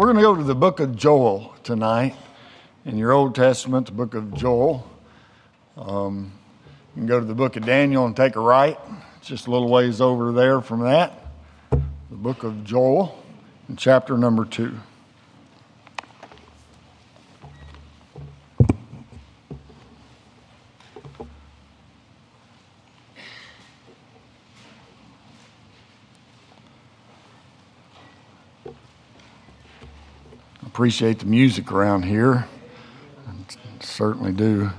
We're going to go to the book of Joel tonight. In your Old Testament, the book of Joel. Um, you can go to the book of Daniel and take a right. It's just a little ways over there from that. The book of Joel, in chapter number two. Appreciate the music around here. I certainly do.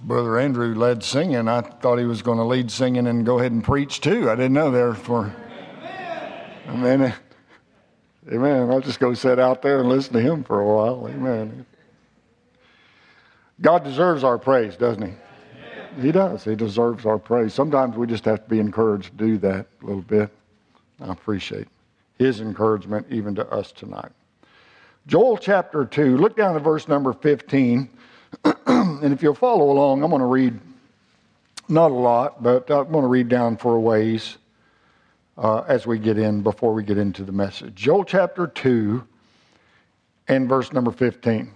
Brother Andrew led singing. I thought he was going to lead singing and go ahead and preach too. I didn't know there for. Amen. Amen. I'll just go sit out there and listen to him for a while. Amen. God deserves our praise, doesn't He? He does. He deserves our praise. Sometimes we just have to be encouraged to do that a little bit. I appreciate His encouragement even to us tonight. Joel chapter 2, look down to verse number 15. and if you'll follow along, I'm going to read not a lot, but I'm going to read down for a ways uh, as we get in, before we get into the message. Joel chapter 2 and verse number 15.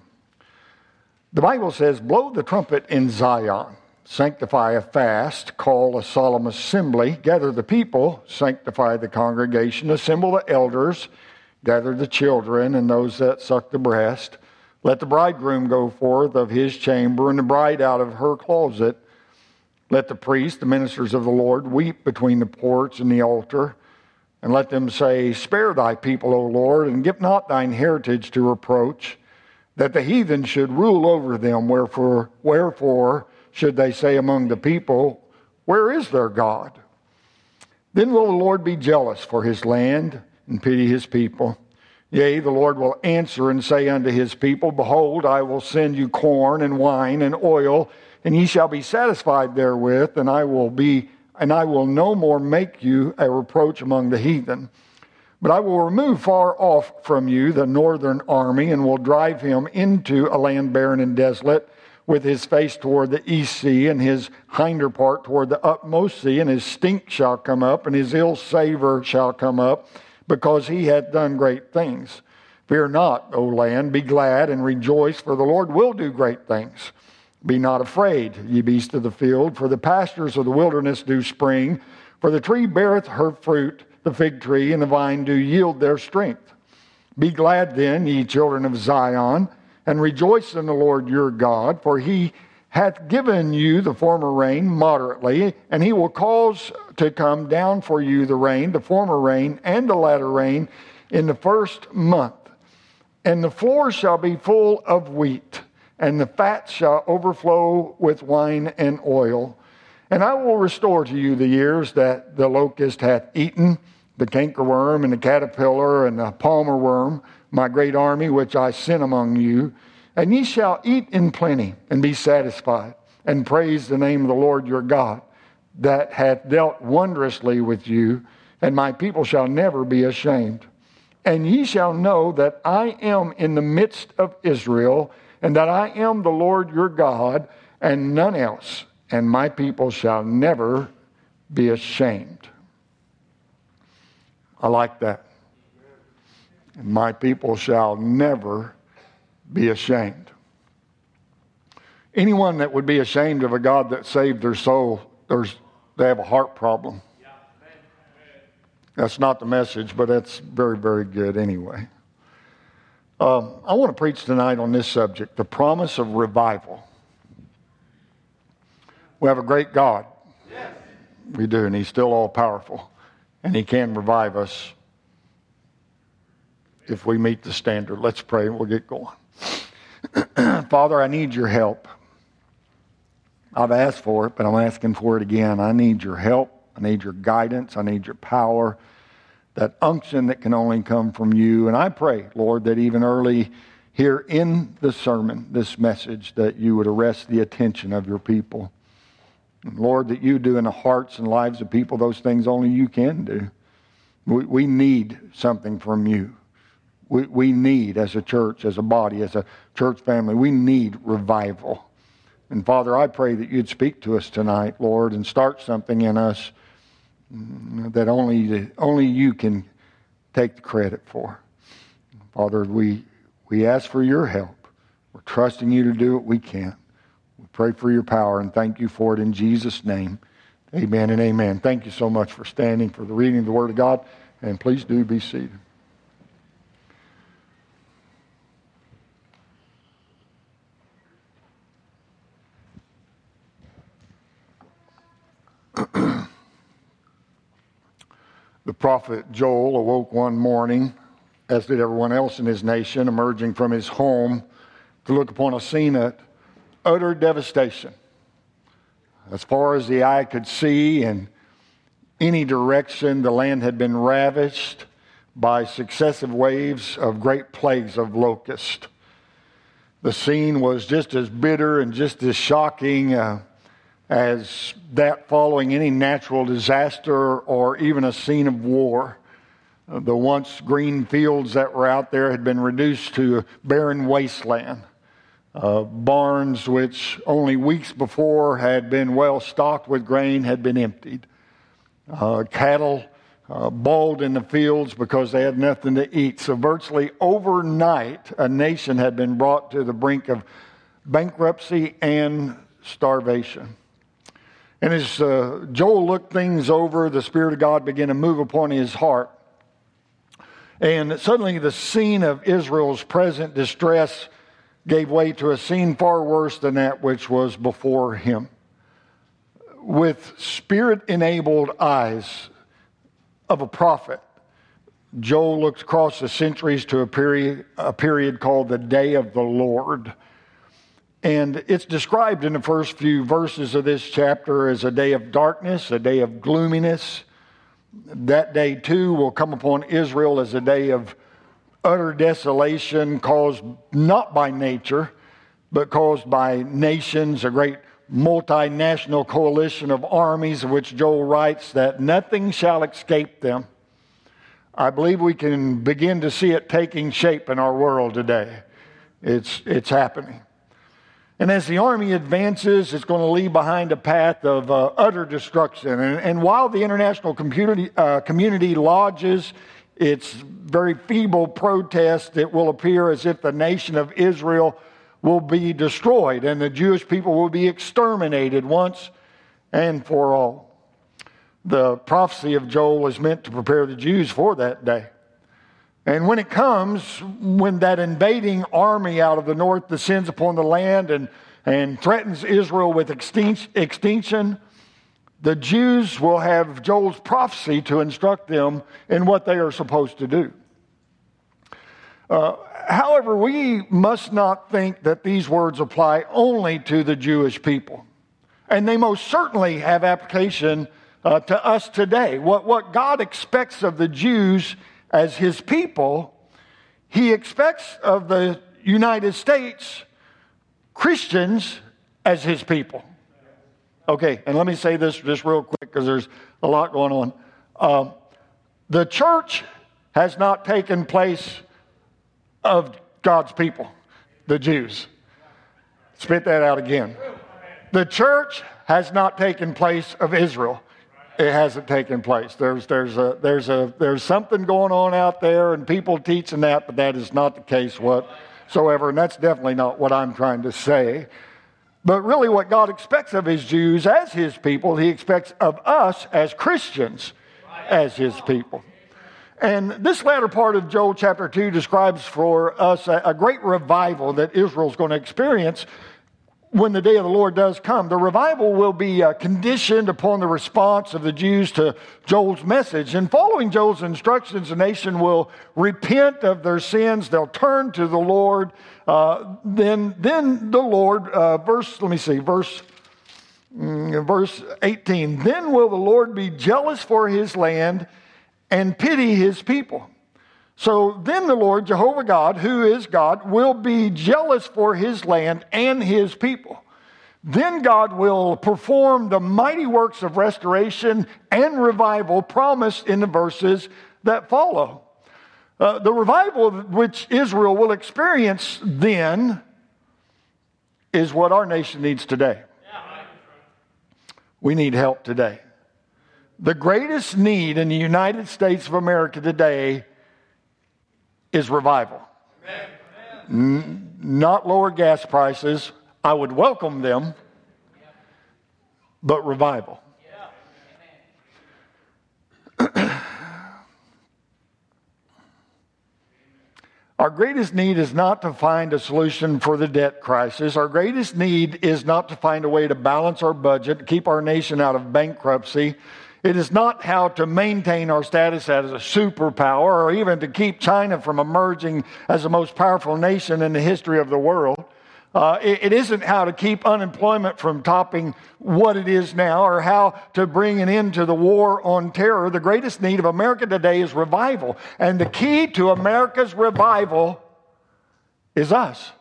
The Bible says, Blow the trumpet in Zion, sanctify a fast, call a solemn assembly, gather the people, sanctify the congregation, assemble the elders, gather the children and those that suck the breast. Let the bridegroom go forth of his chamber and the bride out of her closet. Let the priests, the ministers of the Lord, weep between the porch and the altar. And let them say, Spare thy people, O Lord, and give not thine heritage to reproach that the heathen should rule over them. Wherefore, wherefore should they say among the people, Where is their God? Then will the Lord be jealous for his land and pity his people. Yea, the Lord will answer and say unto his people, Behold, I will send you corn and wine and oil, and ye shall be satisfied therewith, and I will be and I will no more make you a reproach among the heathen. But I will remove far off from you the northern army and will drive him into a land barren and desolate with his face toward the east sea and his hinder part toward the utmost sea, and his stink shall come up and his ill savor shall come up because he hath done great things. Fear not, O land, be glad and rejoice, for the Lord will do great things. Be not afraid, ye beasts of the field, for the pastures of the wilderness do spring, for the tree beareth her fruit the fig tree and the vine do yield their strength. Be glad then, ye children of Zion, and rejoice in the Lord your God, for he hath given you the former rain moderately, and he will cause to come down for you the rain, the former rain, and the latter rain in the first month. And the floor shall be full of wheat, and the fat shall overflow with wine and oil. And I will restore to you the years that the locust hath eaten the cankerworm and the caterpillar and the palmer worm, my great army which I sent among you. And ye shall eat in plenty and be satisfied, and praise the name of the Lord your God, that hath dealt wondrously with you, and my people shall never be ashamed. And ye shall know that I am in the midst of Israel, and that I am the Lord your God, and none else, and my people shall never be ashamed. I like that. And my people shall never be ashamed. Anyone that would be ashamed of a God that saved their soul, there's, they have a heart problem. That's not the message, but that's very, very good anyway. Um, I want to preach tonight on this subject the promise of revival. We have a great God. Yes. We do, and He's still all powerful and He can revive us if we meet the standard. Let's pray and we'll get going. Father, I need your help. I've asked for it, but I'm asking for it again. I need your help. I need your guidance. I need your power, that unction that can only come from you. And I pray, Lord, that even early here in the sermon, this message, that you would arrest the attention of your people. Lord, that you do in the hearts and lives of people those things only you can do. We, we need something from you. We, we need, as a church, as a body, as a church family, we need revival. And Father, I pray that you'd speak to us tonight, Lord, and start something in us that only, only you can take the credit for. Father, we, we ask for your help. We're trusting you to do what we can. Pray for your power and thank you for it in Jesus' name. Amen and amen. Thank you so much for standing for the reading of the Word of God, and please do be seated. the prophet Joel awoke one morning, as did everyone else in his nation, emerging from his home to look upon a scene of utter devastation as far as the eye could see, in any direction, the land had been ravished by successive waves of great plagues of locust. The scene was just as bitter and just as shocking uh, as that following any natural disaster or even a scene of war. The once green fields that were out there had been reduced to barren wasteland. Uh, barns, which only weeks before had been well stocked with grain, had been emptied. Uh, cattle uh, bawled in the fields because they had nothing to eat. So, virtually overnight, a nation had been brought to the brink of bankruptcy and starvation. And as uh, Joel looked things over, the Spirit of God began to move upon his heart. And suddenly, the scene of Israel's present distress gave way to a scene far worse than that which was before him. With spirit enabled eyes of a prophet, Joel looked across the centuries to a period, a period called the Day of the Lord. And it's described in the first few verses of this chapter as a day of darkness, a day of gloominess. That day, too, will come upon Israel as a day of utter desolation caused not by nature, but caused by nations, a great multinational coalition of armies, of which Joel writes that nothing shall escape them. I believe we can begin to see it taking shape in our world today. It's, it's happening. And as the army advances, it's going to leave behind a path of uh, utter destruction. And, and, while the international community, uh, community lodges its very feeble protest, it will appear as if the nation of Israel will be destroyed and the Jewish people will be exterminated once and for all. The prophecy of Joel is meant to prepare the Jews for that day. And when it comes, when that invading army out of the north descends upon the land and, and threatens Israel with extinction, the Jews will have Joel's prophecy to instruct them in what they are supposed to do. Uh, however, we must not think that these words apply only to the Jewish people. And they most certainly have application uh, to us today. What, what God expects of the Jews as his people, he expects of the United States Christians as his people. Okay, and let me say this just real quick because there's a lot going on. Uh, the church has not taken place of God's people, the Jews. Spit that out again. The church has not taken place of Israel. It hasn't taken place. There's, there's, a, there's, a, there's something going on out there, and people teaching that, but that is not the case whatsoever. And that's definitely not what I'm trying to say. But really, what God expects of his Jews as his people, he expects of us as Christians as his people. And this latter part of Joel chapter 2 describes for us a, a great revival that Israel's going to experience when the day of the Lord does come. The revival will be uh, conditioned upon the response of the Jews to Joel's message. And following Joel's instructions, the nation will repent of their sins, they'll turn to the Lord. Uh, then, then the Lord, uh, verse, let me see, verse. Mm, verse 18, then will the Lord be jealous for his land and pity his people. So then the Lord, Jehovah God, who is God, will be jealous for his land and his people. Then God will perform the mighty works of restoration and revival promised in the verses that follow. Uh, the revival which Israel will experience then is what our nation needs today. We need help today. The greatest need in the United States of America today is revival. N- not lower gas prices. I would welcome them, but revival. Our greatest need is not to find a solution for the debt crisis. Our greatest need is not to find a way to balance our budget, keep our nation out of bankruptcy. It is not how to maintain our status as a superpower or even to keep China from emerging as the most powerful nation in the history of the world. Uh, it, it isn't how to keep unemployment from topping what it is now or how to bring an end to the war on terror. The greatest need of America today is revival. And the key to America's revival is us.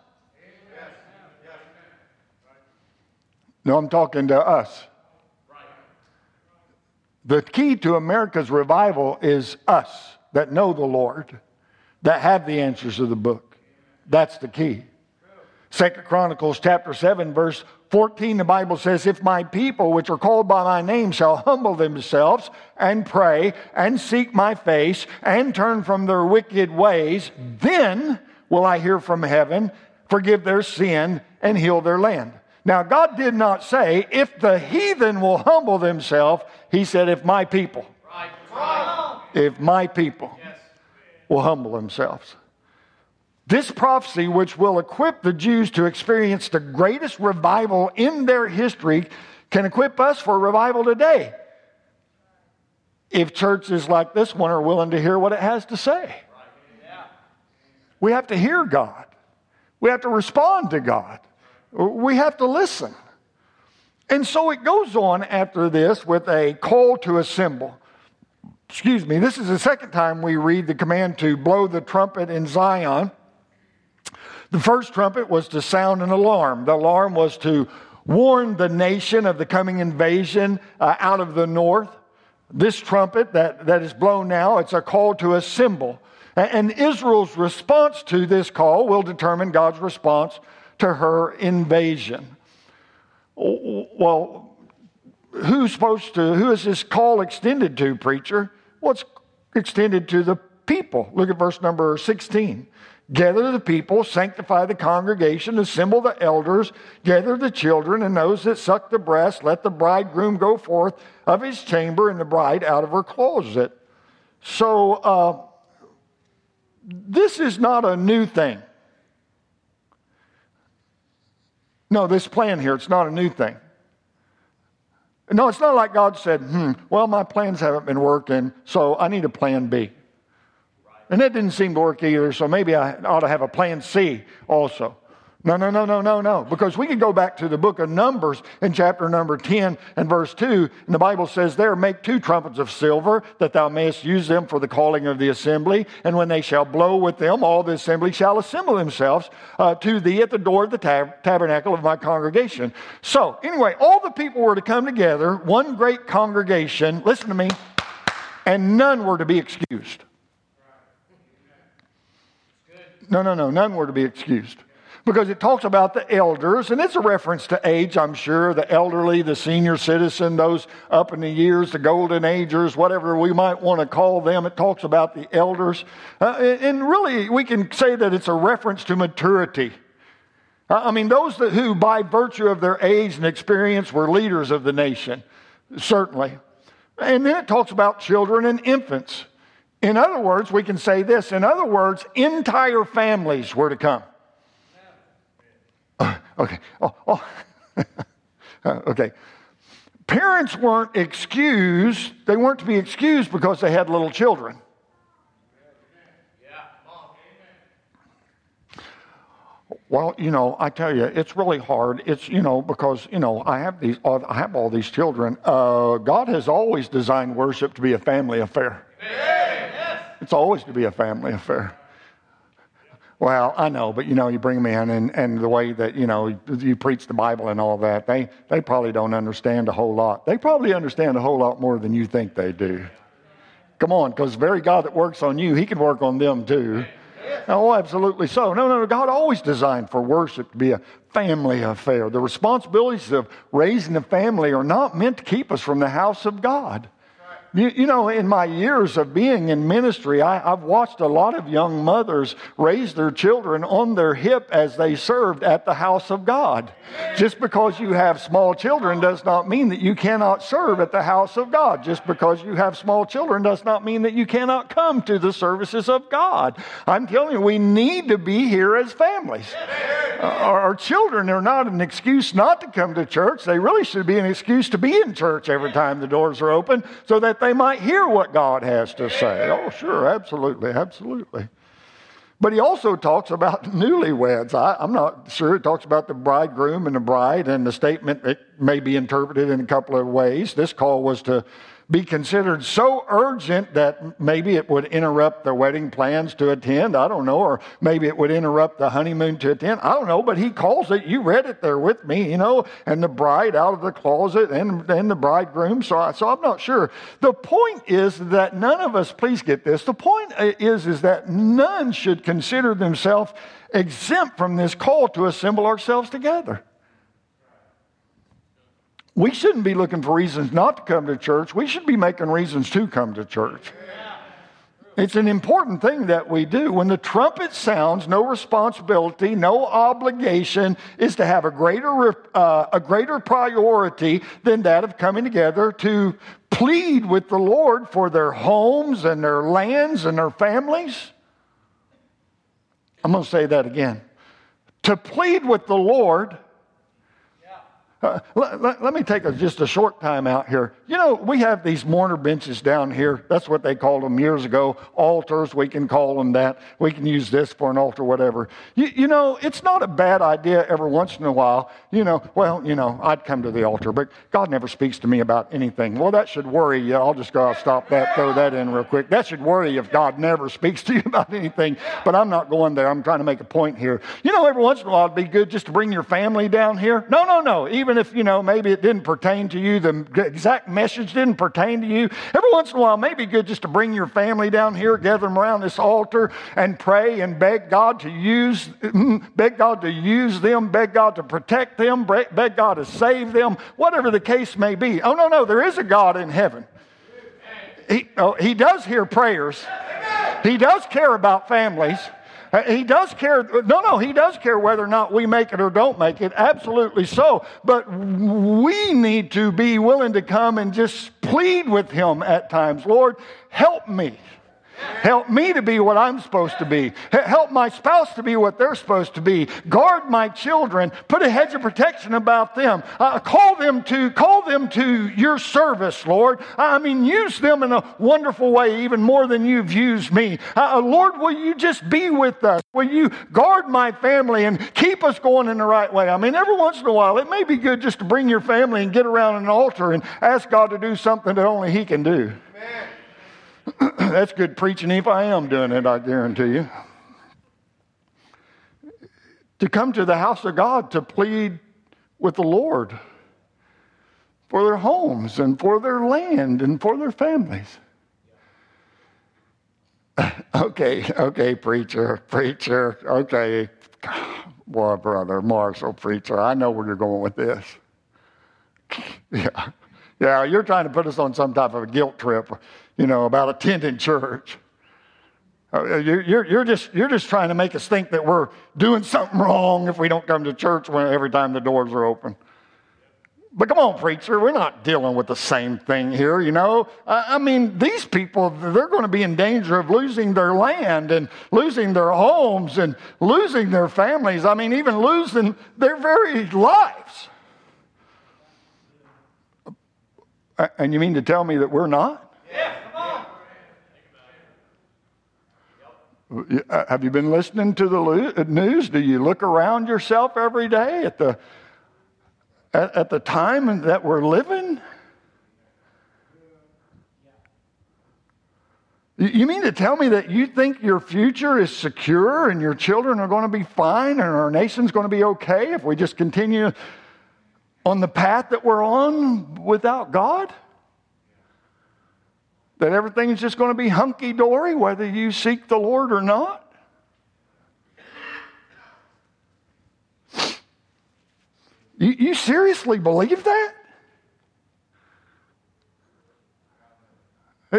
No, I'm talking to us. The key to America's revival is us that know the Lord, that have the answers of the book. That's the key. Second Chronicles chapter 7 verse 14 the Bible says if my people which are called by my name shall humble themselves and pray and seek my face and turn from their wicked ways then will I hear from heaven forgive their sin and heal their land. Now God did not say if the heathen will humble themselves he said if my people if my people will humble themselves. This prophecy, which will equip the Jews to experience the greatest revival in their history, can equip us for revival today. If churches like this one are willing to hear what it has to say, we have to hear God. We have to respond to God. We have to listen. And so it goes on after this with a call to assemble. Excuse me, this is the second time we read the command to blow the trumpet in Zion. The first trumpet was to sound an alarm. The alarm was to warn the nation of the coming invasion uh, out of the north. This trumpet that, that is blown now, it's a call to assemble. And Israel's response to this call will determine God's response to her invasion. Well, who's supposed to, who is this call extended to, preacher? Well, extended to the people. Look at verse number 16. Gather the people, sanctify the congregation, assemble the elders, gather the children and those that suck the breast. Let the bridegroom go forth of his chamber and the bride out of her closet. So, uh, this is not a new thing. No, this plan here, it's not a new thing. No, it's not like God said, hmm, well, my plans haven't been working, so I need a plan B. And that didn't seem to work either, so maybe I ought to have a plan C also. No, no, no, no, no, no. Because we can go back to the book of Numbers in chapter number 10 and verse 2, and the Bible says there, Make two trumpets of silver, that thou mayest use them for the calling of the assembly. And when they shall blow with them, all the assembly shall assemble themselves uh, to thee at the door of the tab- tabernacle of my congregation. So, anyway, all the people were to come together, one great congregation, listen to me, and none were to be excused. No, no, no. None were to be excused. Because it talks about the elders, and it's a reference to age, I'm sure, the elderly, the senior citizen, those up in the years, the golden agers, whatever we might want to call them. It talks about the elders. Uh, and really, we can say that it's a reference to maturity. Uh, I mean, those that, who, by virtue of their age and experience, were leaders of the nation, certainly. And then it talks about children and infants. In other words, we can say this in other words, entire families were to come. Uh, okay. Oh, oh. uh, okay. Parents weren't excused, they weren't to be excused because they had little children. Well, you know, I tell you, it's really hard. It's you know because you know I have these, I have all these children. Uh, God has always designed worship to be a family affair. It's always to be a family affair. Well, I know, but you know, you bring them in and, and the way that, you know, you preach the Bible and all that, they, they probably don't understand a whole lot. They probably understand a whole lot more than you think they do. Come on, because the very God that works on you, he can work on them too. Oh, absolutely so. No, no, no. God always designed for worship to be a family affair. The responsibilities of raising a family are not meant to keep us from the house of God. You, you, know, in my years of being in ministry, I, have watched a lot of young mothers raise their children on their hip as they served at the house of God. Just because you have small children does not mean that you cannot serve at the house of God. Just because you have small children does not mean that you cannot come to the services of God. I'm telling you, we need to be here as families. Uh, our, our children are not an excuse not to come to church. They really should be an excuse to be in church every time the doors are open so that they might hear what God has to say. Oh, sure, absolutely, absolutely. But he also talks about newlyweds. I, am not sure. It talks about the bridegroom and the bride, and the statement it may be interpreted in a couple of ways. This call was to be considered so urgent that maybe it would interrupt their wedding plans to attend. I don't know. Or maybe it would interrupt the honeymoon to attend. I don't know. But he calls it, you read it there with me, you know, and the bride out of the closet and, and the bridegroom. So, I, so I'm not sure. The point is that none of us, please get this, the point is, is that none should consider themselves exempt from this call to assemble ourselves together. We shouldn't be looking for reasons not to come to church. We should be making reasons to come to church. It's an important thing that we do. When the trumpet sounds, no responsibility, no obligation is to have a greater, uh, a greater priority than that of coming together to plead with the Lord for their homes and their lands and their families. I'm going to say that again. To plead with the Lord uh, let, let, let, me take a, just a short time out here. You know, we have these mourner benches down here. That's what they called them years ago. Altars, we can call them that. We can use this for an altar, whatever. You, you know, it's not a bad idea every once in a while. You know, well, you know, I'd come to the altar, but God never speaks to me about anything. Well, that should worry you. I'll just go, I'll stop that, throw that in real quick. That should worry you if God never speaks to you about anything. But I'm not going there. I'm trying to make a point here. You know, every once in a while it'd be good just to bring your family down here. No, no, no. Even even if, you know, maybe it didn't pertain to you, the exact message didn't pertain to you, every once in a while, maybe good just to bring your family down here, gather them around this altar and pray and beg God to use, mm, beg God to use them, beg God to protect them, beg God to save them, whatever the case may be. Oh, no, no, there is a God in heaven. He, oh, he does hear prayers. He does care about families. Uh, he does care. No, no, he does care whether or not we make it or don't make it. Absolutely so. But we need to be willing to come and just plead with him at times. Lord, help me. Help me to be what I'm supposed to be. Help my spouse to be what they're supposed to be. Guard my children. Put a hedge of protection about them. Uh, call them to call them to your service, Lord. I mean, use them in a wonderful way, even more than you've used me. Uh, Lord, will you just be with us? Will you guard my family and keep us going in the right way? I mean, every once in a while, it may be good just to bring your family and get around an altar and ask God to do something that only He can do. Amen. That's good preaching if I am doing it, I guarantee you. To come to the house of God to plead with the Lord for their homes and for their land and for their families. Okay, okay, preacher, preacher, okay. Boy, brother, Marshall, preacher, I know where you're going with this. Yeah. Yeah, you're trying to put us on some type of a guilt trip you know, about attending church. Uh, you're, you're, just, you're just trying to make us think that we're doing something wrong if we don't come to church every time the doors are open. But come on, preacher, we're not dealing with the same thing here, you know. I mean, these people, they're going to be in danger of losing their land and losing their homes and losing their families. I mean, even losing their very lives. And you mean to tell me that we're not? Uh, have you been listening to the uh, news? Do you look around yourself every day at the, at, at the time that we're living? You mean to tell me that you think your future is secure and your children are going to be fine and our nation's going to be okay if we just continue on the path that we're on without God? that everything's just going to be hunky dory whether you seek the Lord or not. You, you seriously believe that?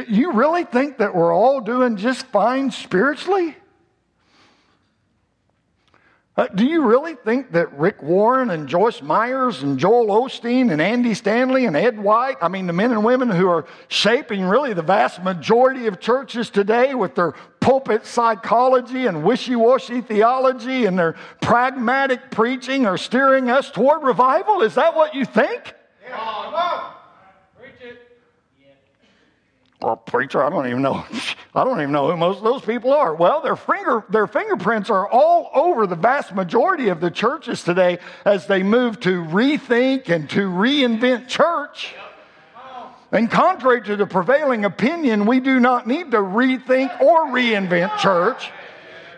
You really think that we're all doing just fine spiritually? Uh, do you really think that Rick Warren and Joyce Myers and Joel Osteen and Andy Stanley and Ed White, I mean, the men and women who are shaping really the vast majority of churches today with their pulpit psychology and wishy washy theology and their pragmatic preaching are steering us toward revival? Is that what you think? Yeah or preacher, I don't even know. I don't even know who most of those people are. Well, their finger, their fingerprints are all over the vast majority of the churches today as they move to rethink and to reinvent church. And contrary to the prevailing opinion, we do not need to rethink or reinvent church.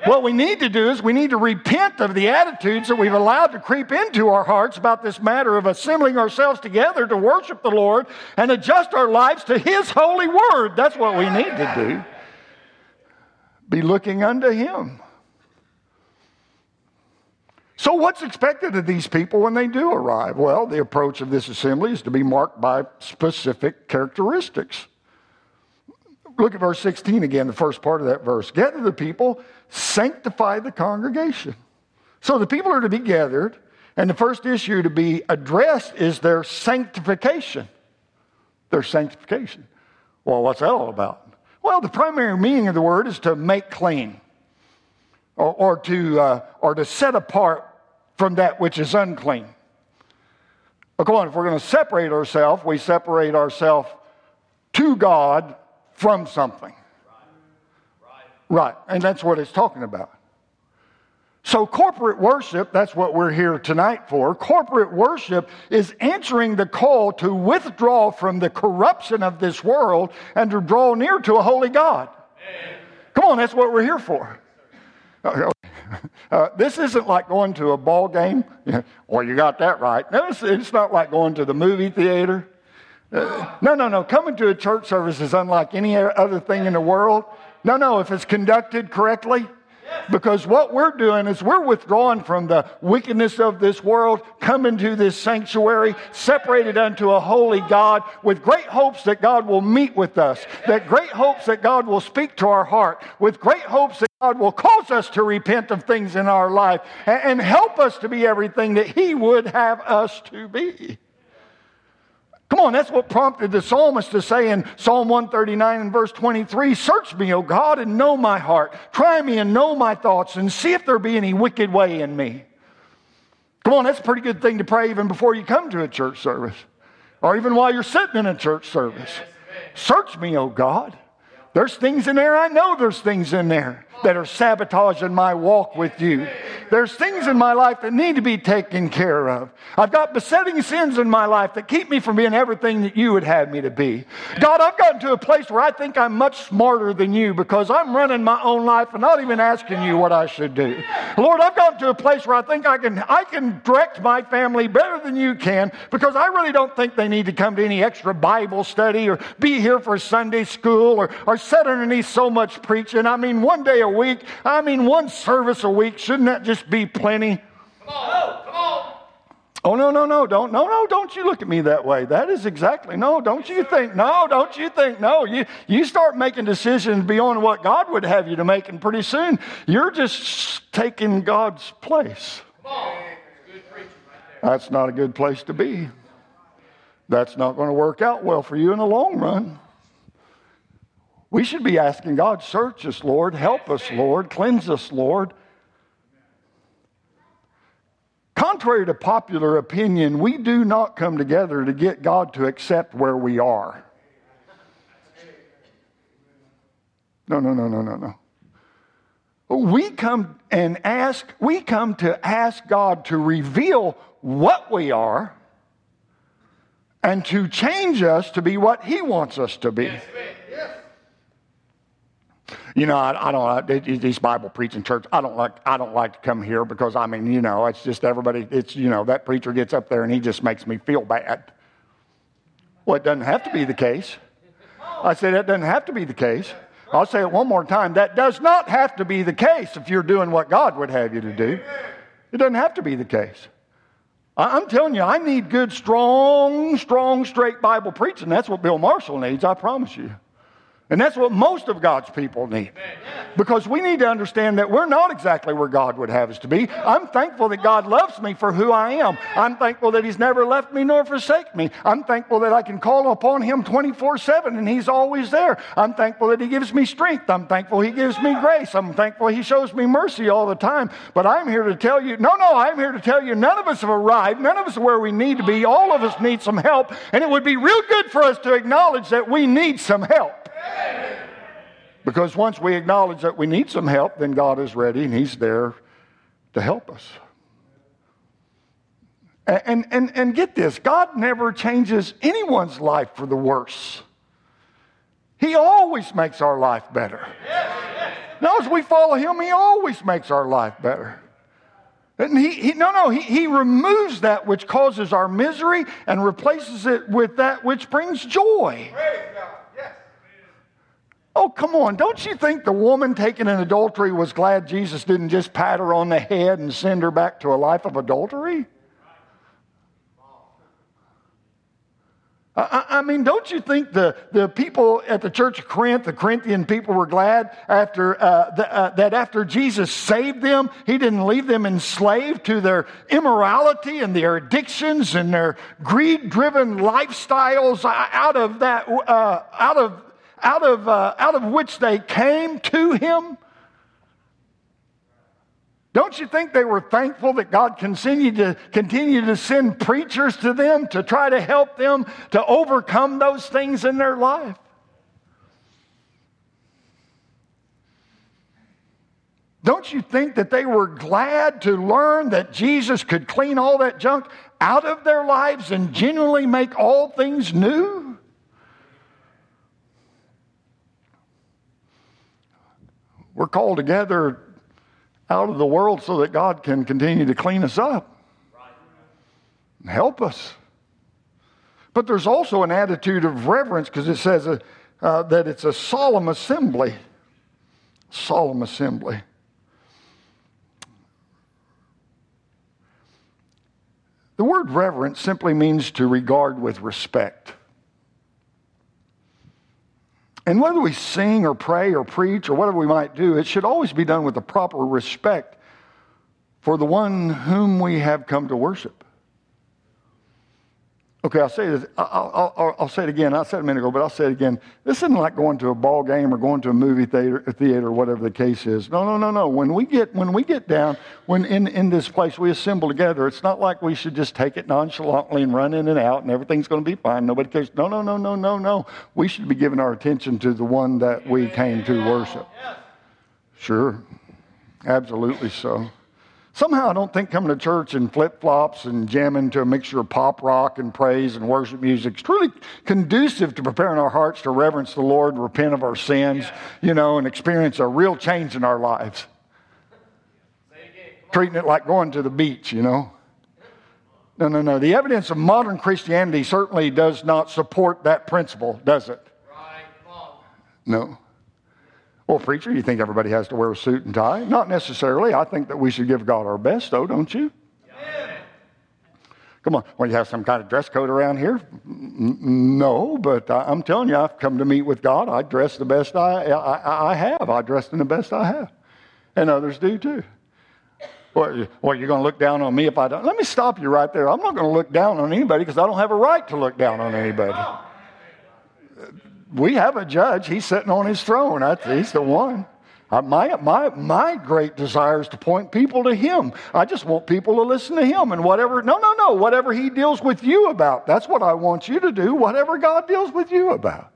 What we need to do is we need to repent of the attitudes that we've allowed to creep into our hearts about this matter of assembling ourselves together to worship the Lord and adjust our lives to His holy word. That's what we need to do. Be looking unto Him. So, what's expected of these people when they do arrive? Well, the approach of this assembly is to be marked by specific characteristics. Look at verse 16 again, the first part of that verse. Gather the people, sanctify the congregation. So the people are to be gathered, and the first issue to be addressed is their sanctification. Their sanctification. Well, what's that all about? Well, the primary meaning of the word is to make clean or, or to, uh, or to set apart from that which is unclean. Come on, if we're going to separate ourselves, we separate ourselves to God from something. Right. And that's what it's talking about. So, corporate worship, that's what we're here tonight for. Corporate worship is answering the call to withdraw from the corruption of this world and to draw near to a holy God. Come on, that's what we're here for. Uh, this isn't like going to a ball game. well, you got that right. No, it's, it's not like going to the movie theater. Uh, no, no, no. Coming to a church service is unlike any other thing in the world. No, no, if it's conducted correctly. Because what we're doing is we're withdrawing from the wickedness of this world, coming to this sanctuary, separated unto a holy God, with great hopes that God will meet with us, that great hopes that God will speak to our heart, with great hopes that God will cause us to repent of things in our life and help us to be everything that He would have us to be. Come on, that's what prompted the psalmist to say in Psalm 139 and verse 23 Search me, O God, and know my heart. Try me and know my thoughts, and see if there be any wicked way in me. Come on, that's a pretty good thing to pray even before you come to a church service, or even while you're sitting in a church service. Search me, O God. There's things in there, I know there's things in there that are sabotaging my walk with you. There's things in my life that need to be taken care of. I've got besetting sins in my life that keep me from being everything that you would have me to be. God, I've gotten to a place where I think I'm much smarter than you because I'm running my own life and not even asking you what I should do. Lord, I've gotten to a place where I think I can, I can direct my family better than you can because I really don't think they need to come to any extra Bible study or be here for Sunday school or, or sit underneath so much preaching. I mean, one day a week, I mean, one service a week, shouldn't that just be plenty? Come on, oh, come on. Oh, no, no, no, don't, no, no, don't you look at me that way. That is exactly, no, don't you think, no, don't you think, no. You, you start making decisions beyond what God would have you to make, and pretty soon you're just taking God's place. That's not a good place to be. That's not going to work out well for you in the long run. We should be asking God, search us, Lord, help us, Lord, cleanse us, Lord. Contrary to popular opinion, we do not come together to get God to accept where we are. No, no, no, no, no, no. We come and ask, we come to ask God to reveal what we are and to change us to be what He wants us to be. Yes, you know, I, I don't like these Bible preaching church. I don't like I don't like to come here because I mean, you know, it's just everybody. It's you know that preacher gets up there and he just makes me feel bad. Well, it doesn't have to be the case. I said that doesn't have to be the case. I'll say it one more time. That does not have to be the case if you're doing what God would have you to do. It doesn't have to be the case. I'm telling you, I need good, strong, strong, straight Bible preaching. That's what Bill Marshall needs, I promise you. And that's what most of God's people need. Because we need to understand that we're not exactly where God would have us to be. I'm thankful that God loves me for who I am. I'm thankful that He's never left me nor forsake me. I'm thankful that I can call upon Him 24 7 and He's always there. I'm thankful that He gives me strength. I'm thankful He gives me grace. I'm thankful He shows me mercy all the time. But I'm here to tell you no, no, I'm here to tell you none of us have arrived. None of us are where we need to be. All of us need some help. And it would be real good for us to acknowledge that we need some help. Because once we acknowledge that we need some help, then God is ready and He's there to help us. And, and, and get this God never changes anyone's life for the worse. He always makes our life better. Now, as we follow Him, He always makes our life better. And he, he, no, no, he, he removes that which causes our misery and replaces it with that which brings joy. Oh, come on. Don't you think the woman taken in adultery was glad Jesus didn't just pat her on the head and send her back to a life of adultery? I, mean, don't you think the, the people at the church of Corinth, the Corinthian people, were glad after, uh, the, uh, that after Jesus saved them, he didn't leave them enslaved to their immorality and their addictions and their greed driven lifestyles out of that, uh, out of out of, uh, out of which they came to him? Don't you think they were thankful that God continued to continue to send preachers to them to try to help them to overcome those things in their life? Don't you think that they were glad to learn that Jesus could clean all that junk out of their lives and genuinely make all things new? We're called together out of the world so that God can continue to clean us up and help us. But there's also an attitude of reverence because it says uh, uh, that it's a solemn assembly. Solemn assembly. The word reverence simply means to regard with respect. And whether we sing or pray or preach or whatever we might do, it should always be done with the proper respect for the one whom we have come to worship. Okay, I'll say this. I'll, I'll, I'll, say it again. I said it a minute ago, but I'll say it again. This isn't like going to a ball game or going to a movie theater, theater, or whatever the case is. No, no, no, no. When we get when we get down, when in, in this place we assemble together, it's not like we should just take it nonchalantly and run in and out and everything's going to be fine. Nobody cares. No, no, no, no, no, no. We should be giving our attention to the one that we came to worship. Sure, absolutely so. Somehow I don't think coming to church in flip flops and jamming to a mixture of pop rock and praise and worship music is truly conducive to preparing our hearts to reverence the Lord, repent of our sins, you know, and experience a real change in our lives. Treating it like going to the beach, you know. No, no, no. The evidence of modern Christianity certainly does not support that principle, does it? No. Well, preacher, you think everybody has to wear a suit and tie? Not necessarily. I think that we should give God our best, though, don't you? Come on. Well, you have some kind of dress code around here? No, but I'm telling you, I've come to meet with God. I dress the best I, I, I have. I dress in the best I have. And others do too. Well, well, you're going to look down on me if I don't. Let me stop you right there. I'm not going to look down on anybody because I don't have a right to look down on anybody we have a judge. He's sitting on his throne. he's the one. Uh, my, my, my great desire is to point people to him. I just want people to listen to him and whatever, no, no, no, whatever he deals with you about, that's what I want you to do, whatever God deals with you about.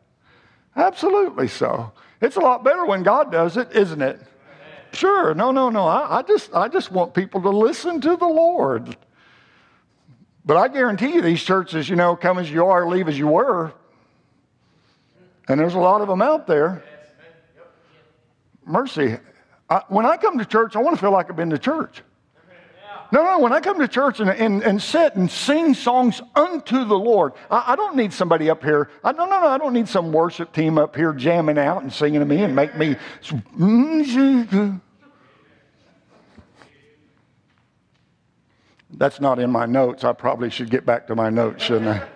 Absolutely so. It's a lot better when God does it, isn't it? Sure. No, no, no. I, I, just, I just want people to listen to the Lord. But I guarantee you, these churches, you know, come as you are, leave as you were, and there's a lot of them out there. Mercy. I, when I come to church, I want to feel like I've been to church. No, no, when I come to church and, and, and sit and sing songs unto the Lord, I, I don't need somebody up here. I, no, no, no, I don't need some worship team up here jamming out and singing to me and make me. That's not in my notes. I probably should get back to my notes, shouldn't I?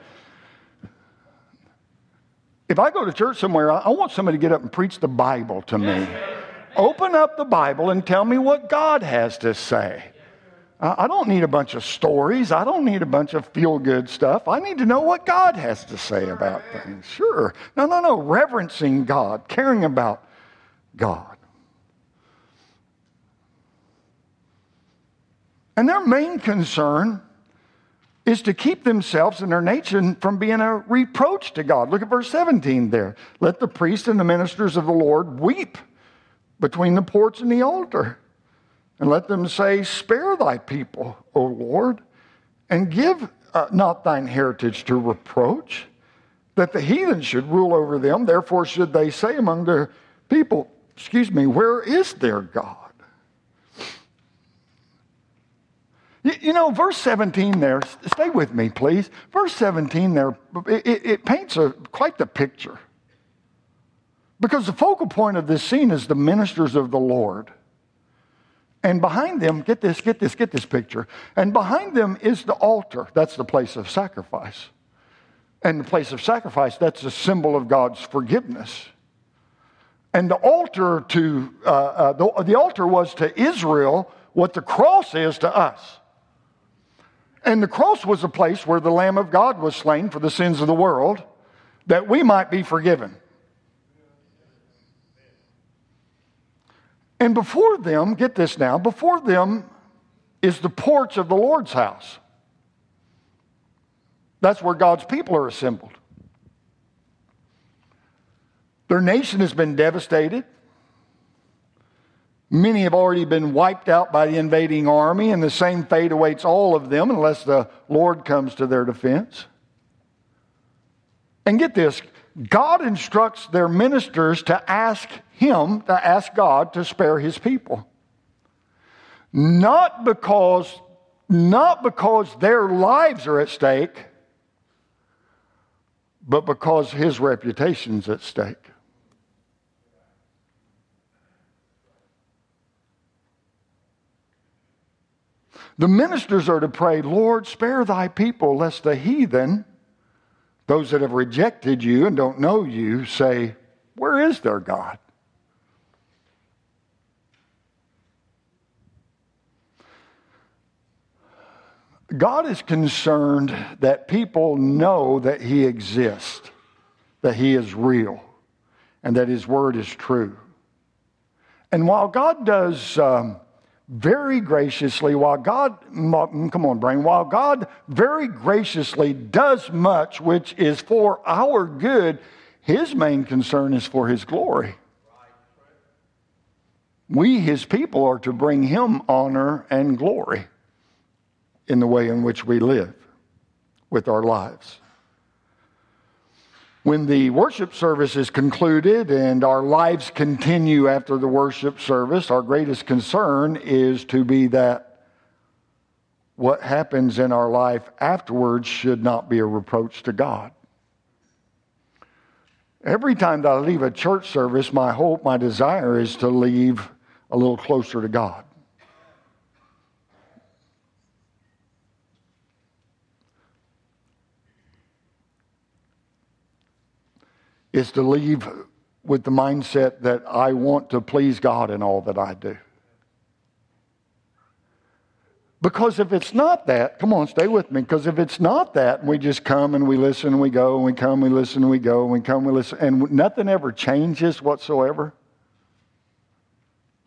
If I go to church somewhere, I want somebody to get up and preach the Bible to me. Open up the Bible and tell me what God has to say. I don't need a bunch of stories. I don't need a bunch of feel good stuff. I need to know what God has to say about things. Sure. No, no, no. Reverencing God, caring about God. And their main concern is to keep themselves and their nation from being a reproach to God. Look at verse 17 there. Let the priests and the ministers of the Lord weep between the porch and the altar. And let them say, Spare thy people, O Lord, and give uh, not thine heritage to reproach, that the heathen should rule over them. Therefore, should they say among their people, Excuse me, where is their God? You, you know, verse 17 there, stay with me, please. Verse 17 there, it, it paints a, quite the picture. Because the focal point of this scene is the ministers of the Lord. And behind them, get this, get this, get this picture. And behind them is the altar. That's the place of sacrifice. And the place of sacrifice, that's a symbol of God's forgiveness. And the altar to uh, uh, the, the altar was to Israel what the cross is to us. And the cross was a place where the Lamb of God was slain for the sins of the world, that we might be forgiven. And before them, get this now, before them is the porch of the Lord's house. That's where God's people are assembled. Their nation has been devastated. Many have already been wiped out by the invading army, and the same fate awaits all of them unless the Lord comes to their defense. And get this God instructs their ministers to ask Him, to ask God to spare His people. Not because, not because their lives are at stake, but because His reputation's at stake. The ministers are to pray, Lord, spare thy people, lest the heathen, those that have rejected you and don't know you, say, Where is their God? God is concerned that people know that He exists, that He is real, and that His word is true. And while God does um, very graciously, while God, mm, come on, brain, while God very graciously does much which is for our good, his main concern is for his glory. We, his people, are to bring him honor and glory in the way in which we live with our lives. When the worship service is concluded and our lives continue after the worship service, our greatest concern is to be that what happens in our life afterwards should not be a reproach to God. Every time that I leave a church service, my hope, my desire is to leave a little closer to God. Is to leave with the mindset that I want to please God in all that I do. Because if it's not that, come on, stay with me. Because if it's not that, we just come and we listen and we go and we come, we listen and we go and we come, we listen, and nothing ever changes whatsoever,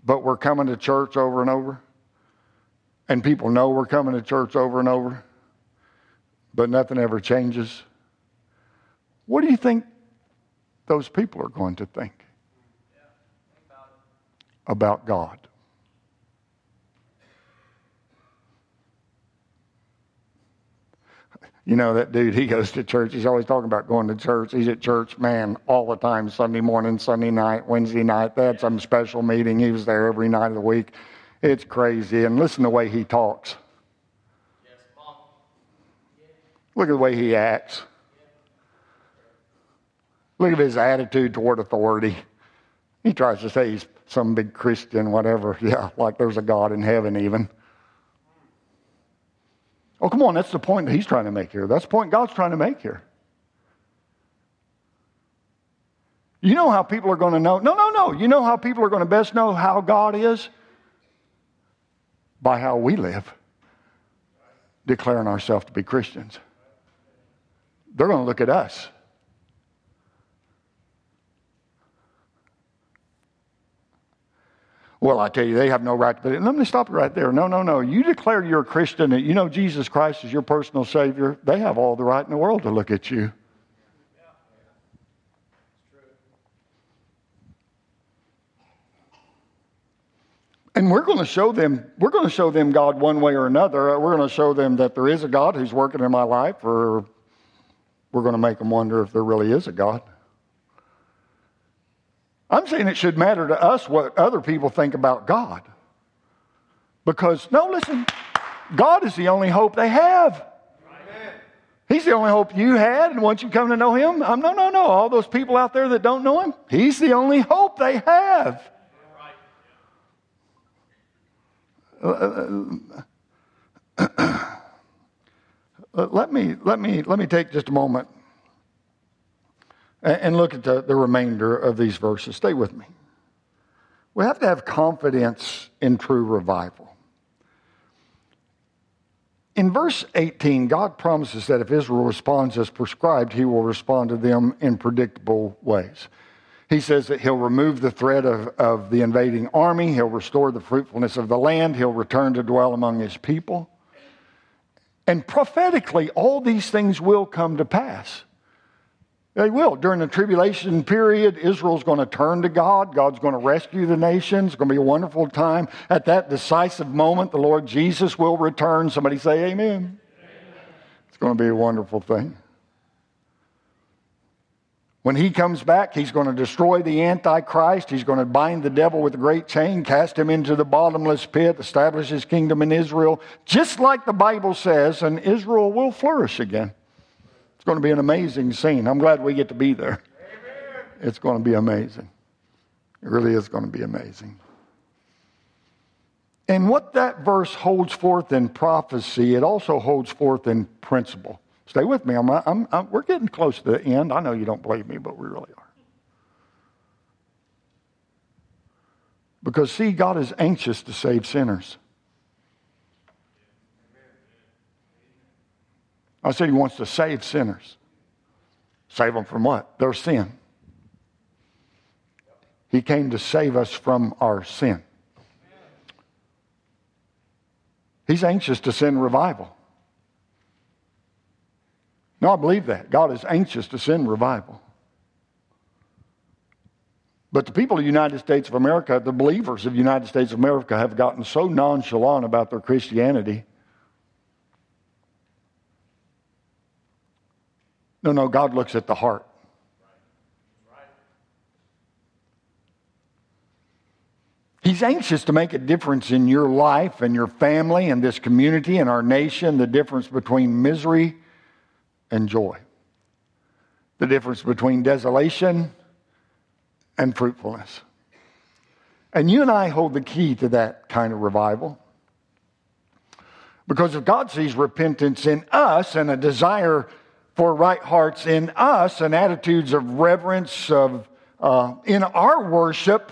but we're coming to church over and over, and people know we're coming to church over and over, but nothing ever changes. What do you think those people are going to think about God. You know, that dude, he goes to church. He's always talking about going to church. He's at church, man, all the time Sunday morning, Sunday night, Wednesday night. They had some special meeting. He was there every night of the week. It's crazy. And listen to the way he talks. Look at the way he acts. Look at his attitude toward authority. He tries to say he's some big Christian, whatever. Yeah, like there's a God in heaven, even. Oh, come on, that's the point that he's trying to make here. That's the point God's trying to make here. You know how people are going to know? No, no, no. You know how people are going to best know how God is? By how we live, declaring ourselves to be Christians. They're going to look at us. Well, I tell you, they have no right to believe. Let me stop you right there. No, no, no. You declare you're a Christian and you know Jesus Christ is your personal Savior. They have all the right in the world to look at you. And we're going to show them, we're going to show them God one way or another. We're going to show them that there is a God who's working in my life, or we're going to make them wonder if there really is a God. I'm saying it should matter to us what other people think about God. Because, no, listen, God is the only hope they have. He's the only hope you had, and once you come to know Him, I'm, no, no, no. All those people out there that don't know Him, He's the only hope they have. Uh, uh, uh, let me let me let me take just a moment and look at the, the remainder of these verses. Stay with me. We have to have confidence in true revival. In verse 18, God promises that if Israel responds as prescribed, he will respond to them in predictable ways. He says that he'll remove the threat of, of the invading army, he'll restore the fruitfulness of the land, he'll return to dwell among his people. And prophetically, all these things will come to pass. They will. During the tribulation period, Israel's going to turn to God. God's going to rescue the nations. It's going to be a wonderful time. At that decisive moment, the Lord Jesus will return. Somebody say, Amen. amen. It's going to be a wonderful thing. When he comes back, he's going to destroy the Antichrist. He's going to bind the devil with a great chain, cast him into the bottomless pit, establish his kingdom in Israel, just like the Bible says, and Israel will flourish again. Going to be an amazing scene. I'm glad we get to be there. Amen. It's going to be amazing. It really is going to be amazing. And what that verse holds forth in prophecy, it also holds forth in principle. Stay with me. I'm, I'm, I'm, we're getting close to the end. I know you don't believe me, but we really are. Because, see, God is anxious to save sinners. I said He wants to save sinners. Save them from what? Their sin. He came to save us from our sin. He's anxious to send revival. No, I believe that. God is anxious to send revival. But the people of the United States of America, the believers of the United States of America, have gotten so nonchalant about their Christianity. No, no, God looks at the heart. He's anxious to make a difference in your life and your family and this community and our nation, the difference between misery and joy. The difference between desolation and fruitfulness. And you and I hold the key to that kind of revival. Because if God sees repentance in us and a desire for right hearts in us and attitudes of reverence of, uh, in our worship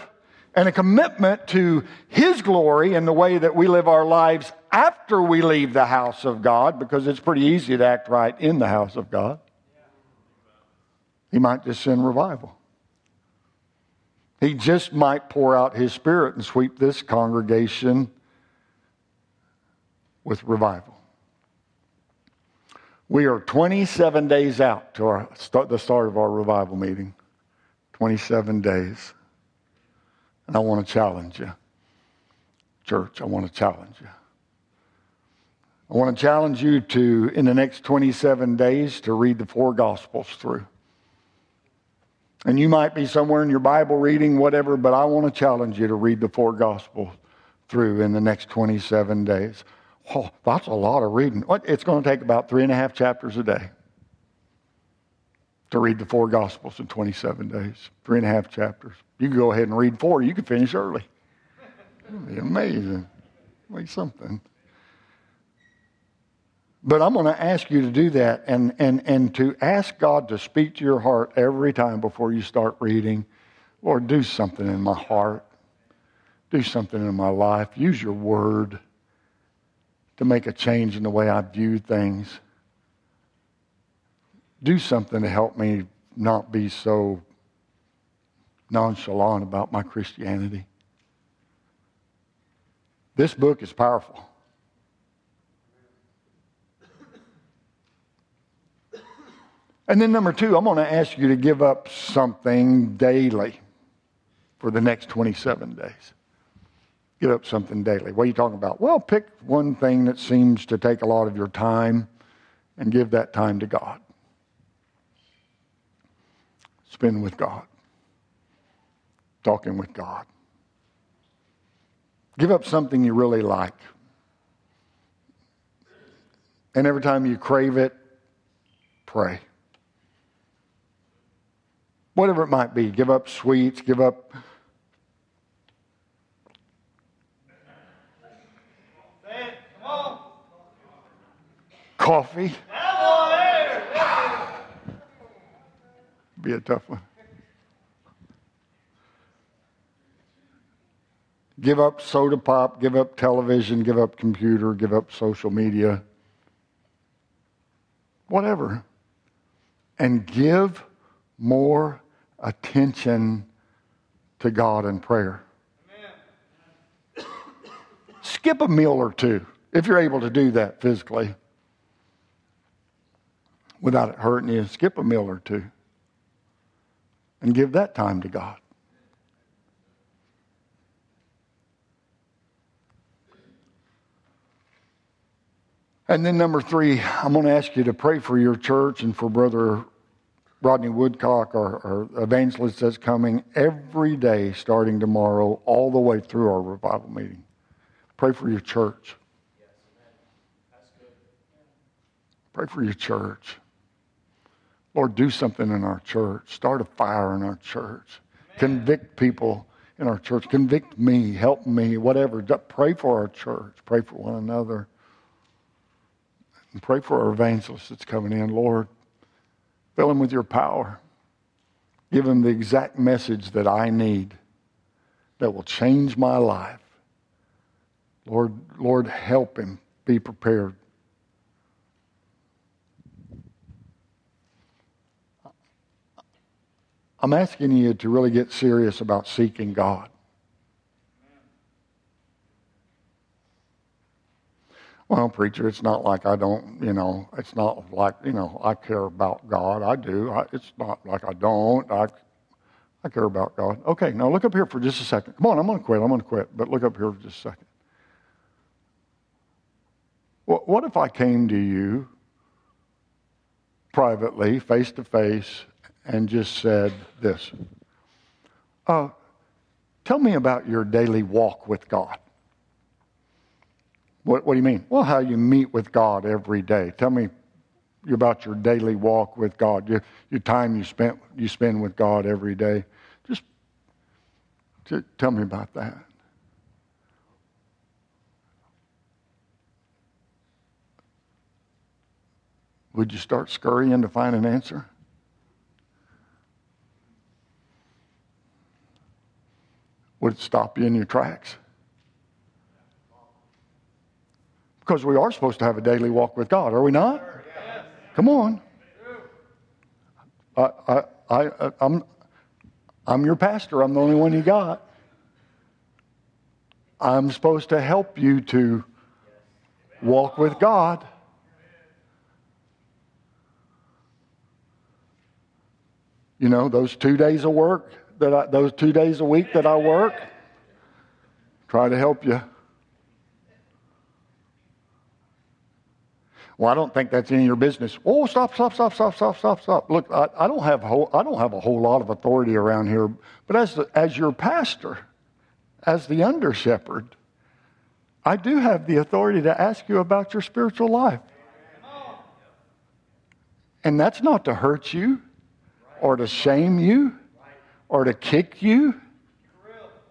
and a commitment to His glory in the way that we live our lives after we leave the house of God, because it's pretty easy to act right in the house of God, He might just send revival. He just might pour out His Spirit and sweep this congregation with revival. We are 27 days out to our, start, the start of our revival meeting. 27 days. And I want to challenge you. Church, I want to challenge you. I want to challenge you to, in the next 27 days, to read the four Gospels through. And you might be somewhere in your Bible reading, whatever, but I want to challenge you to read the four Gospels through in the next 27 days. Oh, that's a lot of reading. It's going to take about three and a half chapters a day to read the four Gospels in 27 days. Three and a half chapters. You can go ahead and read four. You can finish early. It'd be amazing. Like something. But I'm going to ask you to do that and, and, and to ask God to speak to your heart every time before you start reading. Lord, do something in my heart. Do something in my life. Use your word to make a change in the way I view things. Do something to help me not be so nonchalant about my Christianity. This book is powerful. And then, number two, I'm going to ask you to give up something daily for the next 27 days. Give up something daily. What are you talking about? Well, pick one thing that seems to take a lot of your time and give that time to God. Spend with God, talking with God. Give up something you really like. And every time you crave it, pray whatever it might be. Give up sweets, give up. Coffee. Be a tough one. Give up soda pop, give up television, give up computer, give up social media. Whatever. And give more attention to God in prayer. Amen. Skip a meal or two if you're able to do that physically without it hurting you. Skip a meal or two and give that time to God. And then, number three, I'm going to ask you to pray for your church and for Brother Rodney Woodcock, our, our evangelist that's coming every day starting tomorrow, all the way through our revival meeting. Pray for your church. Pray for your church. Lord, do something in our church. Start a fire in our church. Convict people in our church. Convict me. Help me. Whatever. Pray for our church. Pray for one another. And pray for our evangelist that's coming in. Lord, Fill him with your power. Give him the exact message that I need that will change my life. Lord, Lord, help him be prepared. I'm asking you to really get serious about seeking God. Well, preacher, it's not like I don't, you know, it's not like, you know, I care about God. I do. I, it's not like I don't. I, I care about God. Okay, now look up here for just a second. Come on, I'm going to quit. I'm going to quit. But look up here for just a second. What, what if I came to you privately, face to face, and just said this? Uh, tell me about your daily walk with God. What, what do you mean? Well, how you meet with God every day. Tell me about your daily walk with God, your, your time you spent you spend with God every day. Just to, tell me about that. Would you start scurrying to find an answer? Would stop you in your tracks? Because we are supposed to have a daily walk with God, are we not? Come on. I, I, I, I'm, I'm your pastor. I'm the only one you got. I'm supposed to help you to walk with God. You know, those two days of work that I, those two days a week that I work, try to help you. Well, I don't think that's any of your business. Oh, stop, stop, stop, stop, stop, stop, stop. Look, I, I don't have a whole, I don't have a whole lot of authority around here, but as the, as your pastor, as the under shepherd, I do have the authority to ask you about your spiritual life. And that's not to hurt you or to shame you or to kick you.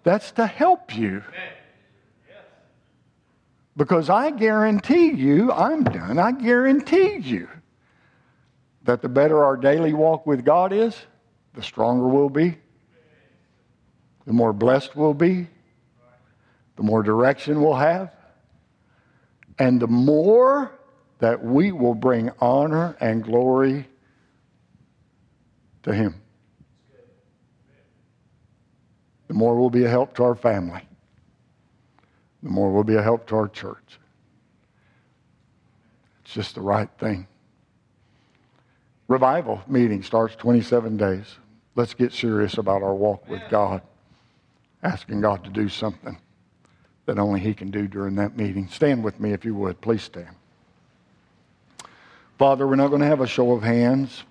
That's to help you. Because I guarantee you, I'm done, I guarantee you that the better our daily walk with God is, the stronger we'll be, the more blessed we'll be, the more direction we'll have, and the more that we will bring honor and glory to Him. The more we'll be a help to our family, the more we'll be a help to our church. It's just the right thing. Revival meeting starts 27 days. Let's get serious about our walk with God, asking God to do something that only He can do during that meeting. Stand with me if you would. Please stand. Father, we're not going to have a show of hands.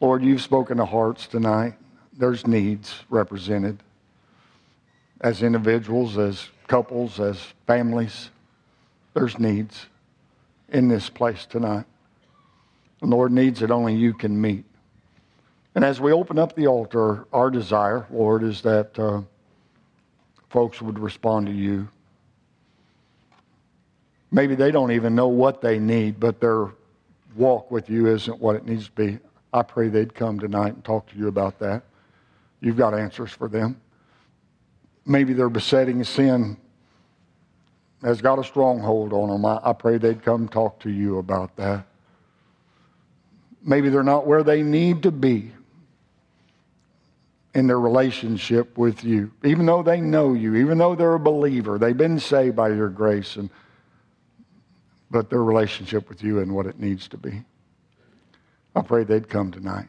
Lord, you've spoken to hearts tonight. There's needs represented as individuals, as couples, as families. There's needs in this place tonight. The Lord needs that only you can meet. And as we open up the altar, our desire, Lord, is that uh, folks would respond to you. Maybe they don't even know what they need, but their walk with you isn't what it needs to be. I pray they'd come tonight and talk to you about that. You've got answers for them. Maybe their besetting sin has got a stronghold on them. I, I pray they'd come talk to you about that. Maybe they're not where they need to be in their relationship with you. Even though they know you, even though they're a believer, they've been saved by your grace, and, but their relationship with you and what it needs to be. I pray they'd come tonight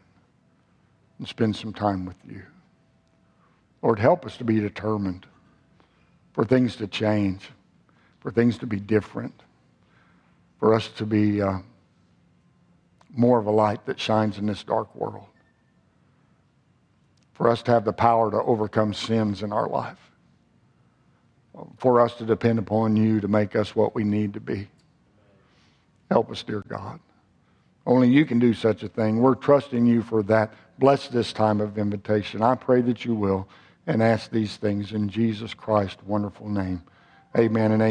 and spend some time with you. Lord, help us to be determined for things to change, for things to be different, for us to be uh, more of a light that shines in this dark world for us to have the power to overcome sins in our life, for us to depend upon you to make us what we need to be. Help us, dear God. Only you can do such a thing. We're trusting you for that. Bless this time of invitation. I pray that you will and ask these things in Jesus Christ's wonderful name. Amen and amen.